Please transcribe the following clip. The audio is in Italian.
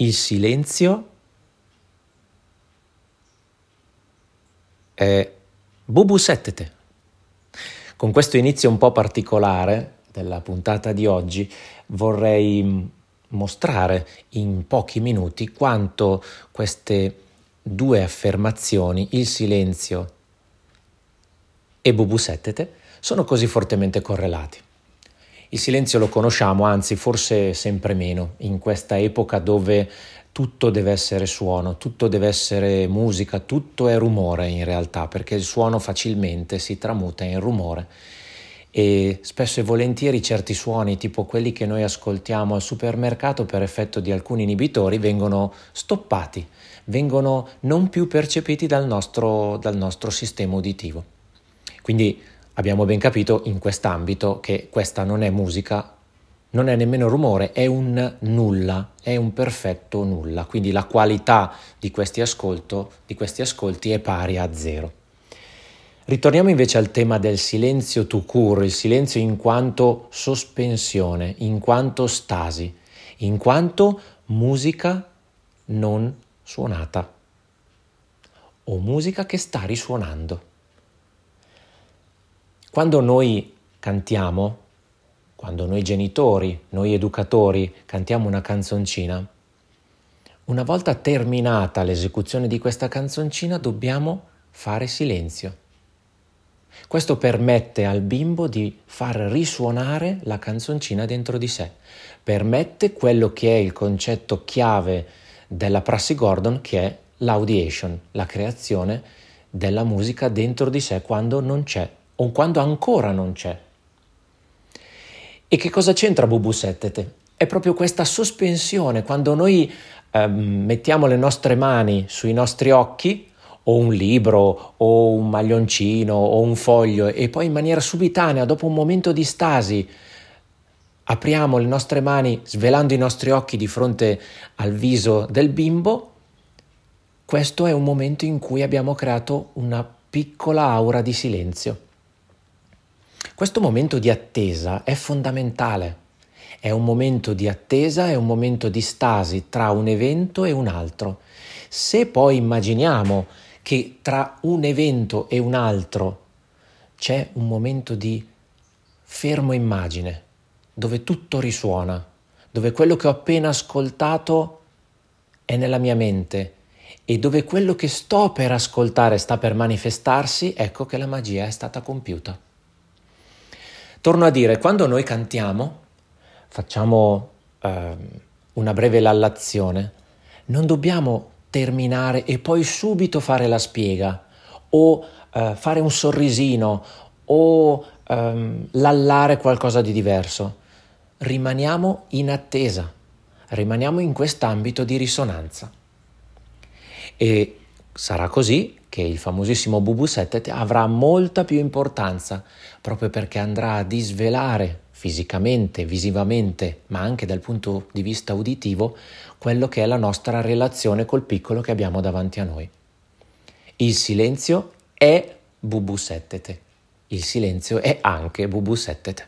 Il silenzio è Bubu Settete. Con questo inizio un po' particolare della puntata di oggi vorrei mostrare in pochi minuti quanto queste due affermazioni, il silenzio e Bubu Settete, sono così fortemente correlati. Il silenzio lo conosciamo, anzi forse sempre meno, in questa epoca dove tutto deve essere suono, tutto deve essere musica, tutto è rumore in realtà, perché il suono facilmente si tramuta in rumore e spesso e volentieri certi suoni, tipo quelli che noi ascoltiamo al supermercato per effetto di alcuni inibitori, vengono stoppati, vengono non più percepiti dal nostro, dal nostro sistema uditivo. Quindi abbiamo ben capito in quest'ambito che questa non è musica, non è nemmeno rumore, è un nulla, è un perfetto nulla. Quindi la qualità di questi, ascolto, di questi ascolti è pari a zero. Ritorniamo invece al tema del silenzio tout court, il silenzio in quanto sospensione, in quanto stasi, in quanto musica non suonata o musica che sta risuonando. Quando noi cantiamo, quando noi genitori, noi educatori cantiamo una canzoncina, una volta terminata l'esecuzione di questa canzoncina dobbiamo fare silenzio. Questo permette al bimbo di far risuonare la canzoncina dentro di sé, permette quello che è il concetto chiave della prassi Gordon che è l'audiation, la creazione della musica dentro di sé quando non c'è o quando ancora non c'è. E che cosa c'entra Bubu Settete? È proprio questa sospensione, quando noi ehm, mettiamo le nostre mani sui nostri occhi, o un libro o un maglioncino o un foglio e poi in maniera subitanea, dopo un momento di stasi, apriamo le nostre mani svelando i nostri occhi di fronte al viso del bimbo, questo è un momento in cui abbiamo creato una piccola aura di silenzio. Questo momento di attesa è fondamentale. È un momento di attesa, è un momento di stasi tra un evento e un altro. Se poi immaginiamo che tra un evento e un altro c'è un momento di fermo immagine, dove tutto risuona, dove quello che ho appena ascoltato è nella mia mente e dove quello che sto per ascoltare sta per manifestarsi, ecco che la magia è stata compiuta. Torno a dire, quando noi cantiamo, facciamo eh, una breve lallazione, non dobbiamo terminare e poi subito fare la spiega o eh, fare un sorrisino o ehm, lallare qualcosa di diverso. Rimaniamo in attesa, rimaniamo in quest'ambito di risonanza. E sarà così che il famosissimo Bubu Settet avrà molta più importanza proprio perché andrà a disvelare fisicamente, visivamente, ma anche dal punto di vista uditivo, quello che è la nostra relazione col piccolo che abbiamo davanti a noi. Il silenzio è bubu settete. Il silenzio è anche bubu settete.